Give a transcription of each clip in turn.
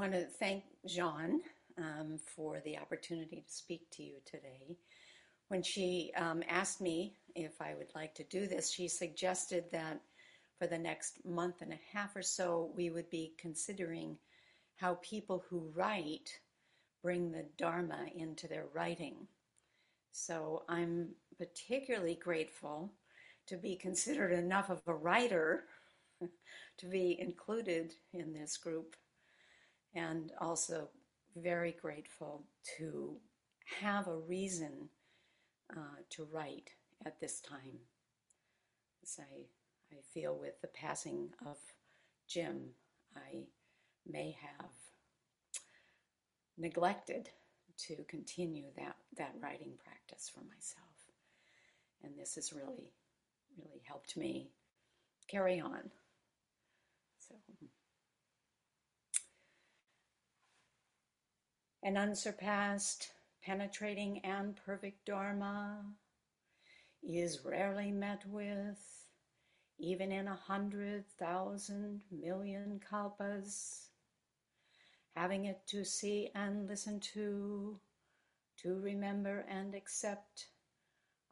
want to thank Jean um, for the opportunity to speak to you today. When she um, asked me if I would like to do this, she suggested that for the next month and a half or so, we would be considering how people who write bring the Dharma into their writing. So I'm particularly grateful to be considered enough of a writer to be included in this group, and also very grateful to have a reason uh, to write at this time. As I, I feel with the passing of Jim, I may have neglected to continue that, that writing practice for myself. And this has really, really helped me carry on. So, an unsurpassed, penetrating, and perfect Dharma is rarely met with, even in a hundred thousand million kalpas. Having it to see and listen to, to remember and accept,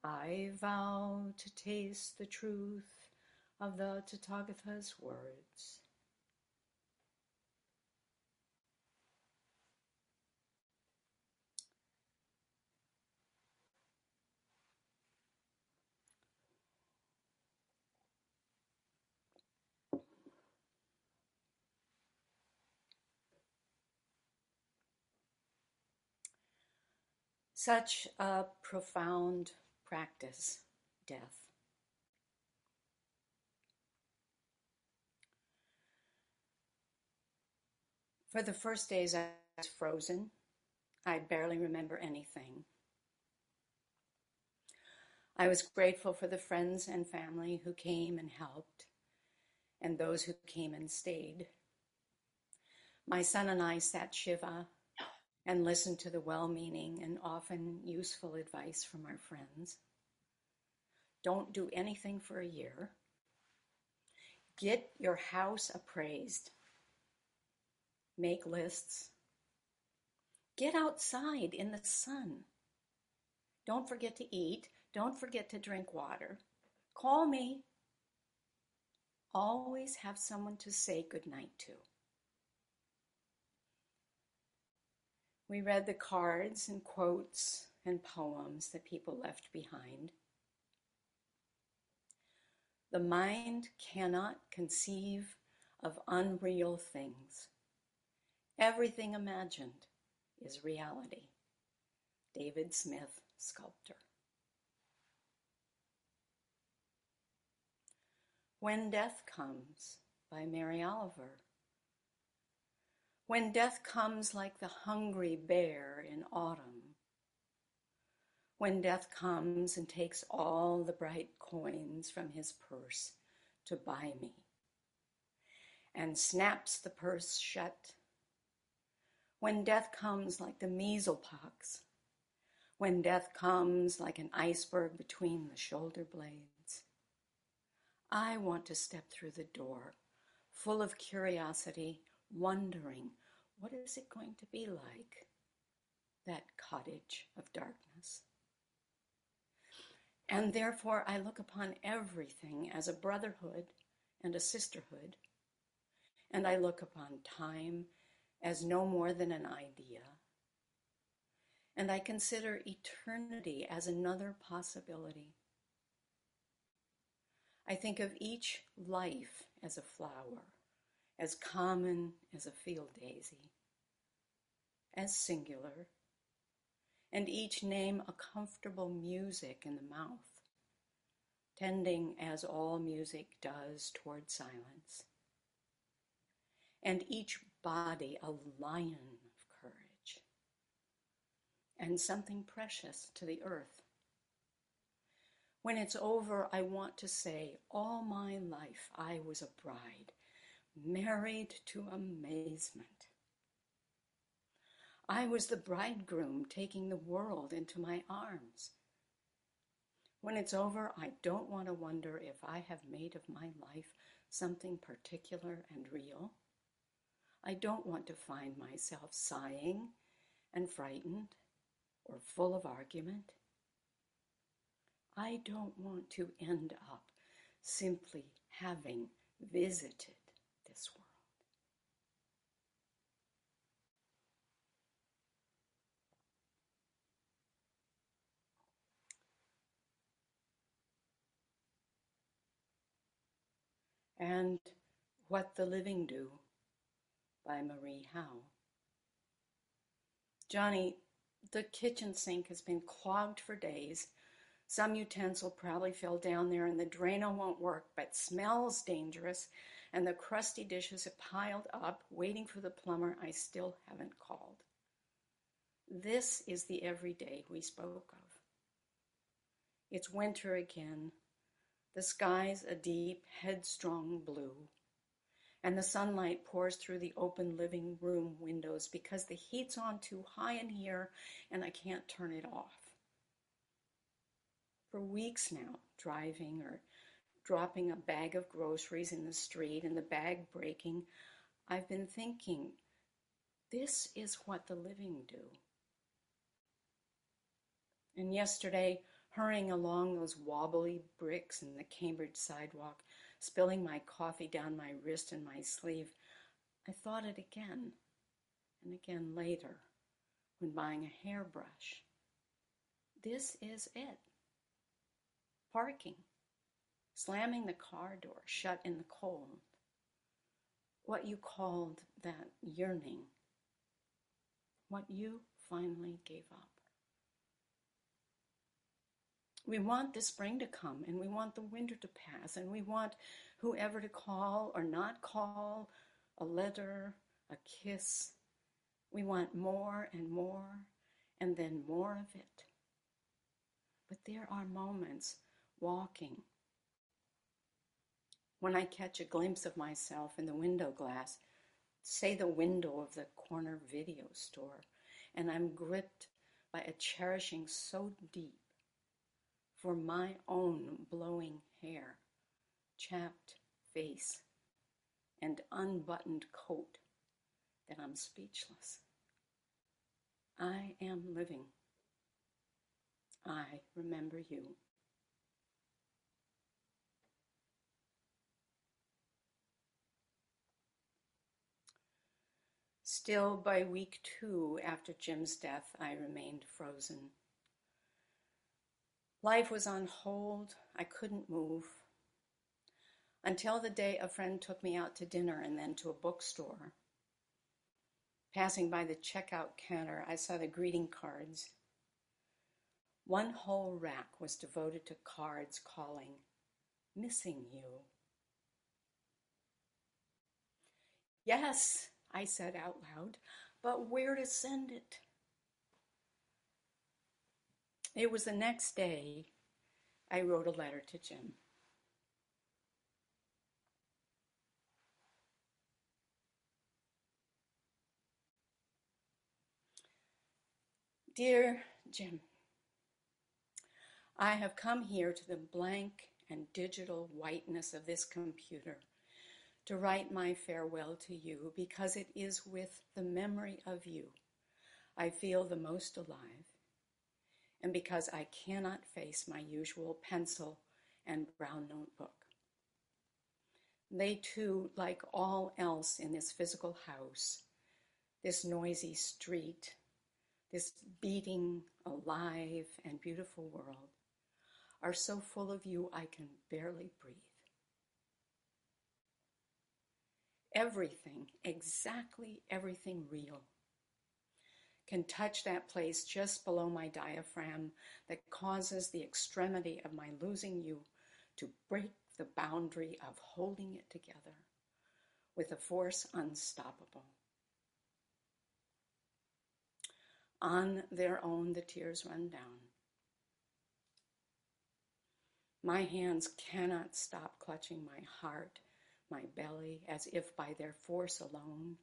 I vow to taste the truth of the Tathagata's words. Such a profound practice, death. For the first days, I was frozen. I barely remember anything. I was grateful for the friends and family who came and helped, and those who came and stayed. My son and I sat Shiva and listen to the well meaning and often useful advice from our friends. Don't do anything for a year. Get your house appraised. Make lists. Get outside in the sun. Don't forget to eat. Don't forget to drink water. Call me. Always have someone to say goodnight to. We read the cards and quotes and poems that people left behind. The mind cannot conceive of unreal things. Everything imagined is reality. David Smith, sculptor. When Death Comes by Mary Oliver. When death comes like the hungry bear in autumn. When death comes and takes all the bright coins from his purse to buy me, and snaps the purse shut. When death comes like the measles pox, when death comes like an iceberg between the shoulder blades. I want to step through the door, full of curiosity, wondering what is it going to be like, that cottage of darkness? And therefore, I look upon everything as a brotherhood and a sisterhood, and I look upon time as no more than an idea. And I consider eternity as another possibility. I think of each life as a flower as common as a field daisy, as singular, and each name a comfortable music in the mouth, tending as all music does toward silence, and each body a lion of courage, and something precious to the earth. When it's over, I want to say, all my life I was a bride married to amazement. I was the bridegroom taking the world into my arms. When it's over, I don't want to wonder if I have made of my life something particular and real. I don't want to find myself sighing and frightened or full of argument. I don't want to end up simply having visited this world. And What the Living Do by Marie Howe. Johnny, the kitchen sink has been clogged for days. Some utensil probably fell down there and the Drano won't work, but smells dangerous and the crusty dishes have piled up waiting for the plumber I still haven't called. This is the everyday we spoke of. It's winter again. The sky's a deep, headstrong blue and the sunlight pours through the open living room windows because the heat's on too high in here and I can't turn it off. For weeks now, driving or dropping a bag of groceries in the street and the bag breaking, I've been thinking, this is what the living do. And yesterday, hurrying along those wobbly bricks in the Cambridge sidewalk, spilling my coffee down my wrist and my sleeve, I thought it again and again later when buying a hairbrush. This is it. Parking, slamming the car door shut in the cold. What you called that yearning. What you finally gave up. We want the spring to come and we want the winter to pass and we want whoever to call or not call, a letter, a kiss. We want more and more and then more of it. But there are moments walking when I catch a glimpse of myself in the window glass, say the window of the corner video store, and I'm gripped by a cherishing so deep for my own blowing hair, chapped face, and unbuttoned coat that I'm speechless. I am living. I remember you. Still, by week two after Jim's death, I remained frozen. Life was on hold. I couldn't move. Until the day a friend took me out to dinner and then to a bookstore. Passing by the checkout counter, I saw the greeting cards. One whole rack was devoted to cards calling, Missing You. Yes, I said out loud, but where to send it? It was the next day I wrote a letter to Jim. Dear Jim, I have come here to the blank and digital whiteness of this computer to write my farewell to you because it is with the memory of you I feel the most alive and because I cannot face my usual pencil and brown notebook. They too, like all else in this physical house, this noisy street, this beating, alive, and beautiful world, are so full of you I can barely breathe. Everything, exactly everything real, can touch that place just below my diaphragm that causes the extremity of my losing you to break the boundary of holding it together with a force unstoppable. On their own, the tears run down. My hands cannot stop clutching my heart, my belly, as if by their force alone,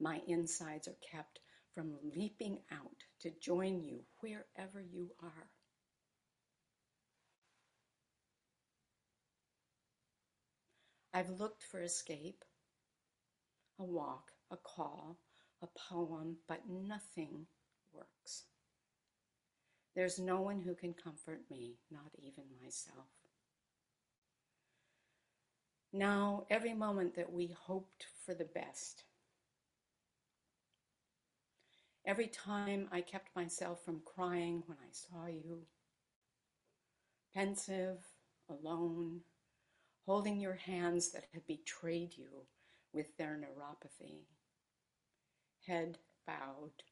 my insides are kept from leaping out to join you wherever you are. I've looked for escape, a walk, a call, a poem, but nothing works. There's no one who can comfort me, not even myself. Now, every moment that we hoped for the best, every time I kept myself from crying when I saw you, pensive, alone, holding your hands that had betrayed you with their neuropathy, head bowed,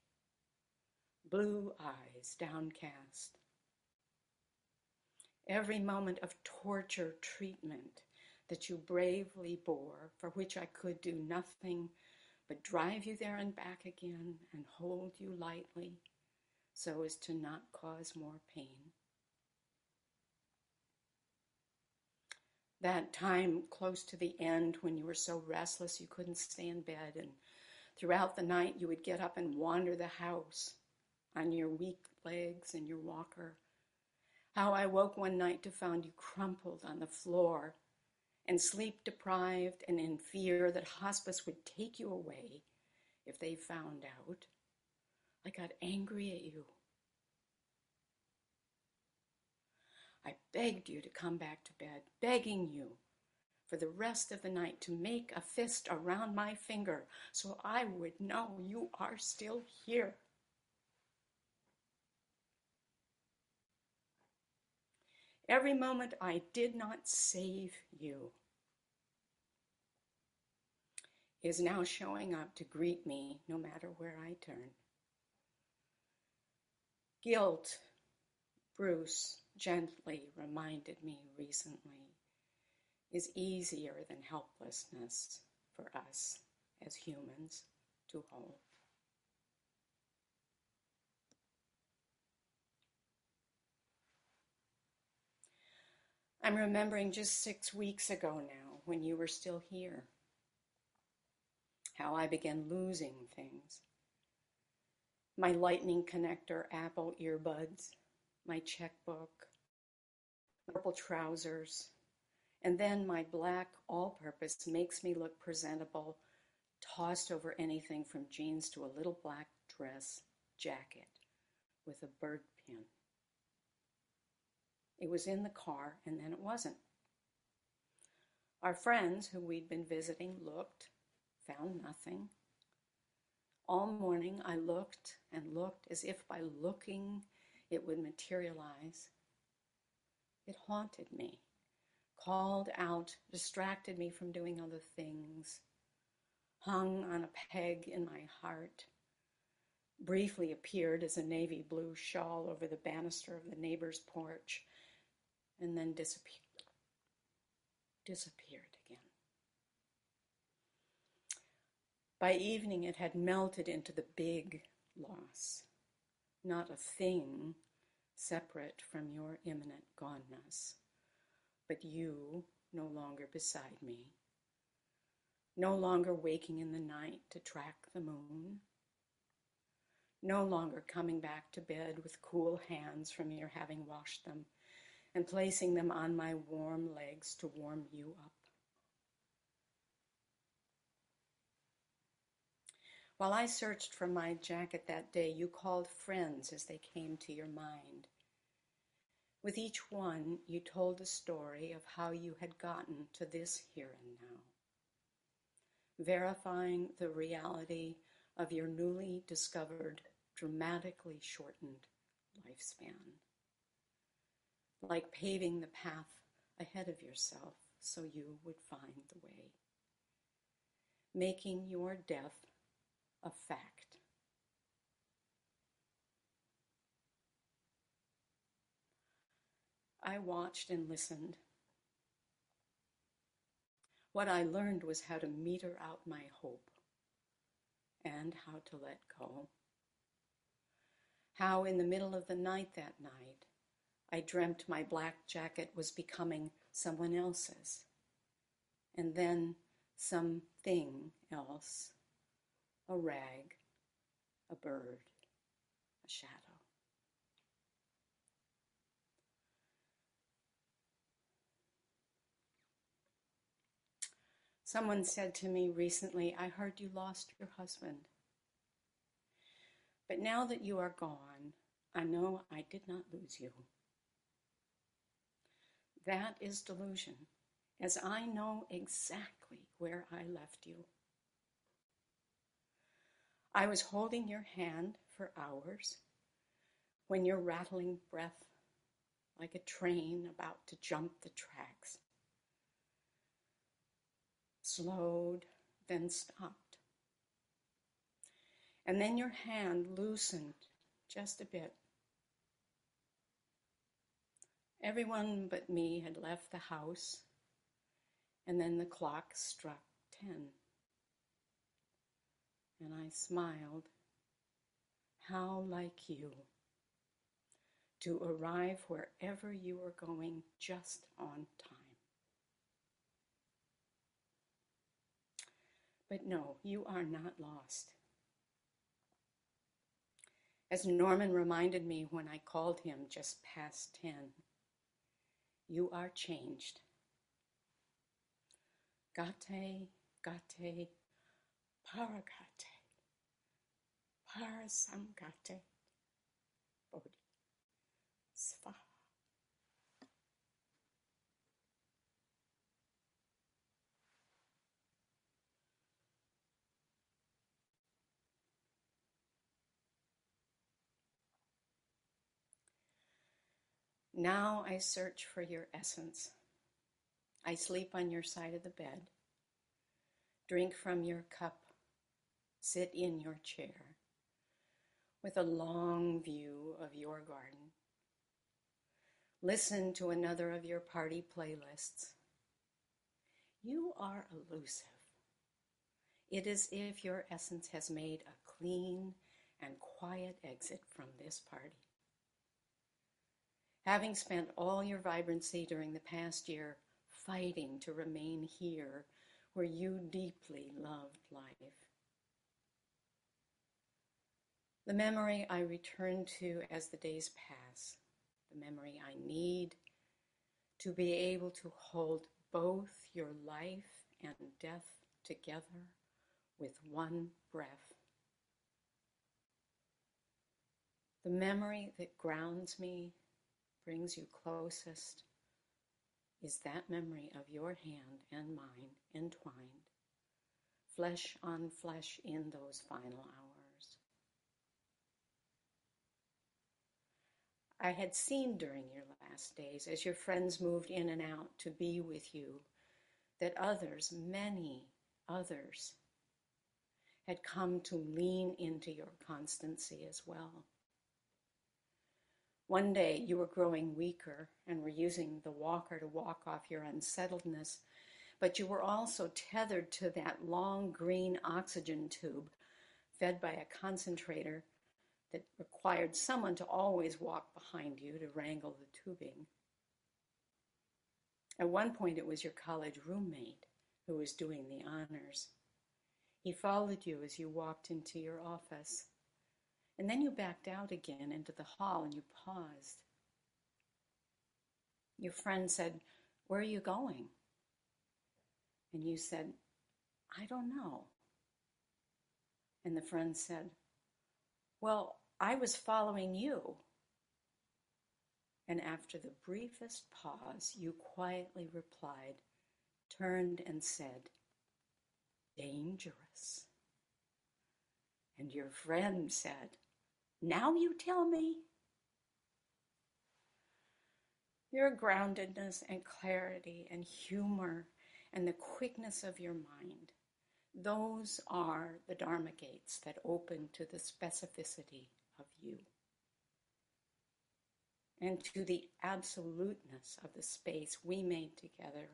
blue eyes downcast. Every moment of torture treatment that you bravely bore, for which I could do nothing but drive you there and back again and hold you lightly so as to not cause more pain. That time close to the end when you were so restless you couldn't stay in bed, and throughout the night you would get up and wander the house on your weak legs and your walker. How I woke one night to find you crumpled on the floor and sleep deprived and in fear that hospice would take you away if they found out. I got angry at you. I begged you to come back to bed, begging you for the rest of the night to make a fist around my finger so I would know you are still here. Every moment I did not save you is now showing up to greet me no matter where I turn. Guilt, Bruce gently reminded me recently, is easier than helplessness for us as humans to hold. I'm remembering just six weeks ago now when you were still here, how I began losing things. My lightning connector Apple earbuds, my checkbook, purple trousers, and then my black all purpose makes me look presentable, tossed over anything from jeans to a little black dress jacket with a bird pin. It was in the car, and then it wasn't. Our friends who we'd been visiting looked, found nothing. All morning I looked and looked as if by looking it would materialize. It haunted me, called out, distracted me from doing other things, hung on a peg in my heart, briefly appeared as a navy blue shawl over the banister of the neighbor's porch, and then disappeared. Disappeared again. By evening, it had melted into the big loss, not a thing separate from your imminent goneness, but you no longer beside me, no longer waking in the night to track the moon, no longer coming back to bed with cool hands from your having washed them and placing them on my warm legs to warm you up. While I searched for my jacket that day, you called friends as they came to your mind. With each one, you told a story of how you had gotten to this here and now, verifying the reality of your newly discovered, dramatically shortened lifespan like paving the path ahead of yourself so you would find the way. Making your death a fact. I watched and listened. What I learned was how to meter out my hope and how to let go. How, in the middle of the night that night, I dreamt my black jacket was becoming someone else's, and then something else a rag, a bird, a shadow. Someone said to me recently, I heard you lost your husband. But now that you are gone, I know I did not lose you. That is delusion, as I know exactly where I left you. I was holding your hand for hours when your rattling breath, like a train about to jump the tracks, slowed, then stopped. And then your hand loosened just a bit. Everyone but me had left the house, and then the clock struck ten. And I smiled. How like you to arrive wherever you are going just on time. But no, you are not lost. As Norman reminded me when I called him just past 10, you are changed. Gate, gate, paragate, parasamgate, bodhi, svaha. Now I search for your essence. I sleep on your side of the bed, drink from your cup, sit in your chair with a long view of your garden. Listen to another of your party playlists. You are elusive. It is if your essence has made a clean and quiet exit from this party. Having spent all your vibrancy during the past year fighting to remain here where you deeply loved life. The memory I return to as the days pass, the memory I need to be able to hold both your life and death together with one breath. The memory that grounds me brings you closest is that memory of your hand and mine entwined, flesh on flesh in those final hours. I had seen during your last days, as your friends moved in and out to be with you, that others, many others, had come to lean into your constancy as well. One day you were growing weaker and were using the walker to walk off your unsettledness, but you were also tethered to that long green oxygen tube fed by a concentrator that required someone to always walk behind you to wrangle the tubing. At one point, it was your college roommate who was doing the honors. He followed you as you walked into your office. And then you backed out again into the hall and you paused. Your friend said, Where are you going? And you said, I don't know. And the friend said, Well, I was following you. And after the briefest pause, you quietly replied, turned and said, Dangerous. And your friend said, now you tell me? Your groundedness and clarity and humor and the quickness of your mind, those are the Dharma gates that open to the specificity of you and to the absoluteness of the space we made together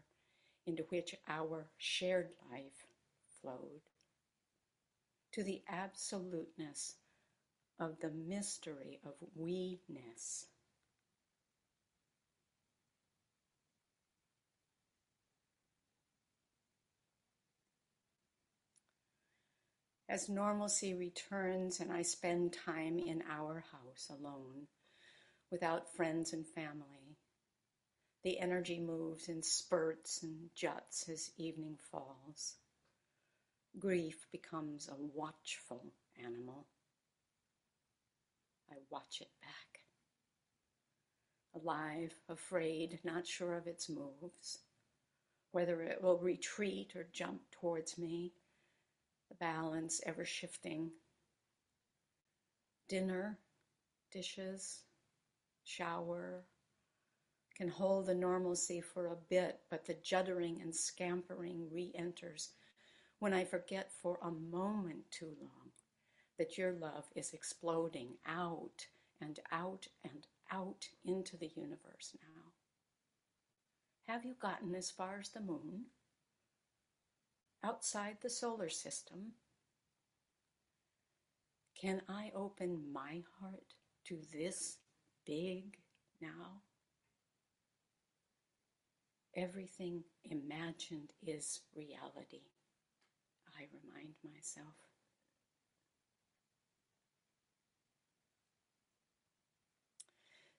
into which our shared life flowed, to the absoluteness of the mystery of we ness. As normalcy returns and I spend time in our house alone, without friends and family, The energy moves in spurts and juts as evening falls. Grief becomes a watchful animal. I watch it back. Alive, afraid, not sure of its moves, whether it will retreat or jump towards me, the balance ever shifting. Dinner, dishes, shower, can hold the normalcy for a bit, but the juddering and scampering re enters when I forget for a moment too long that your love is exploding out and out and out into the universe now. Have you gotten as far as the moon? Outside the solar system? Can I open my heart to this big now? Everything imagined is reality, I remind myself.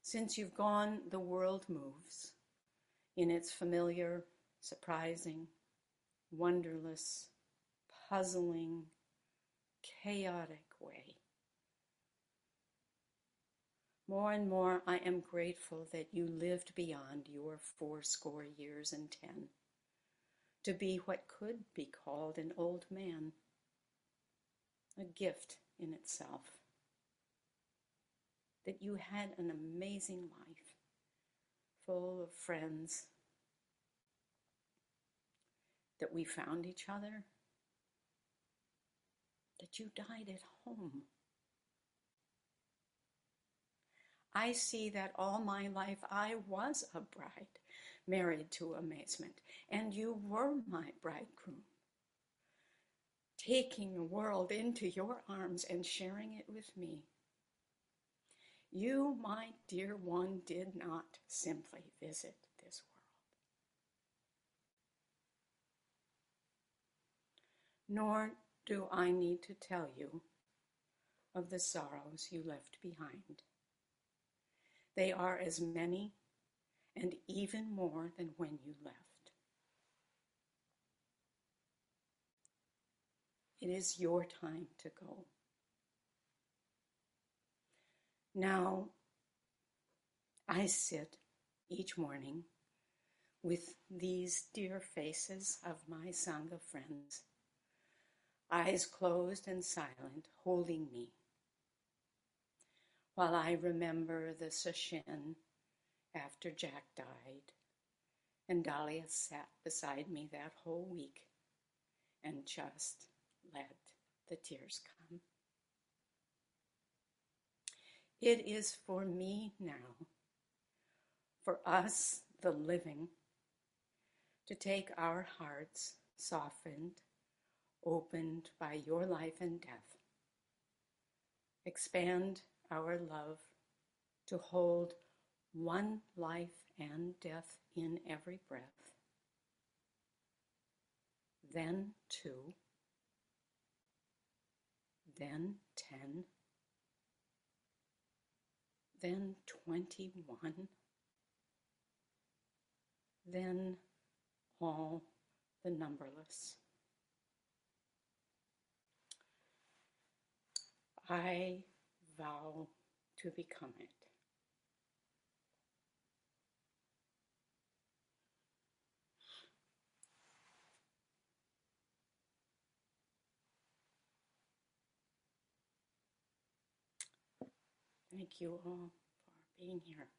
Since you've gone, the world moves in its familiar, surprising, wonderless, puzzling, chaotic way. More and more I am grateful that you lived beyond your fourscore years and ten to be what could be called an old man, a gift in itself. That you had an amazing life, full of friends, that we found each other, that you died at home. I see that all my life I was a bride, married to amazement, and you were my bridegroom. Taking the world into your arms and sharing it with me. You, my dear one, did not simply visit this world. Nor do I need to tell you of the sorrows you left behind. They are as many and even more than when you left. It is your time to go. Now, I sit each morning with these dear faces of my Sangha friends, eyes closed and silent, holding me while I remember the sesshin after Jack died, and Dahlia sat beside me that whole week and just let the tears come. It is for me now, for us, the living, to take our hearts softened, opened by your life and death, expand our love to hold one life and death in every breath, then two, then ten, then twenty-one, then all the numberless. I vow to become it. Thank you all for being here.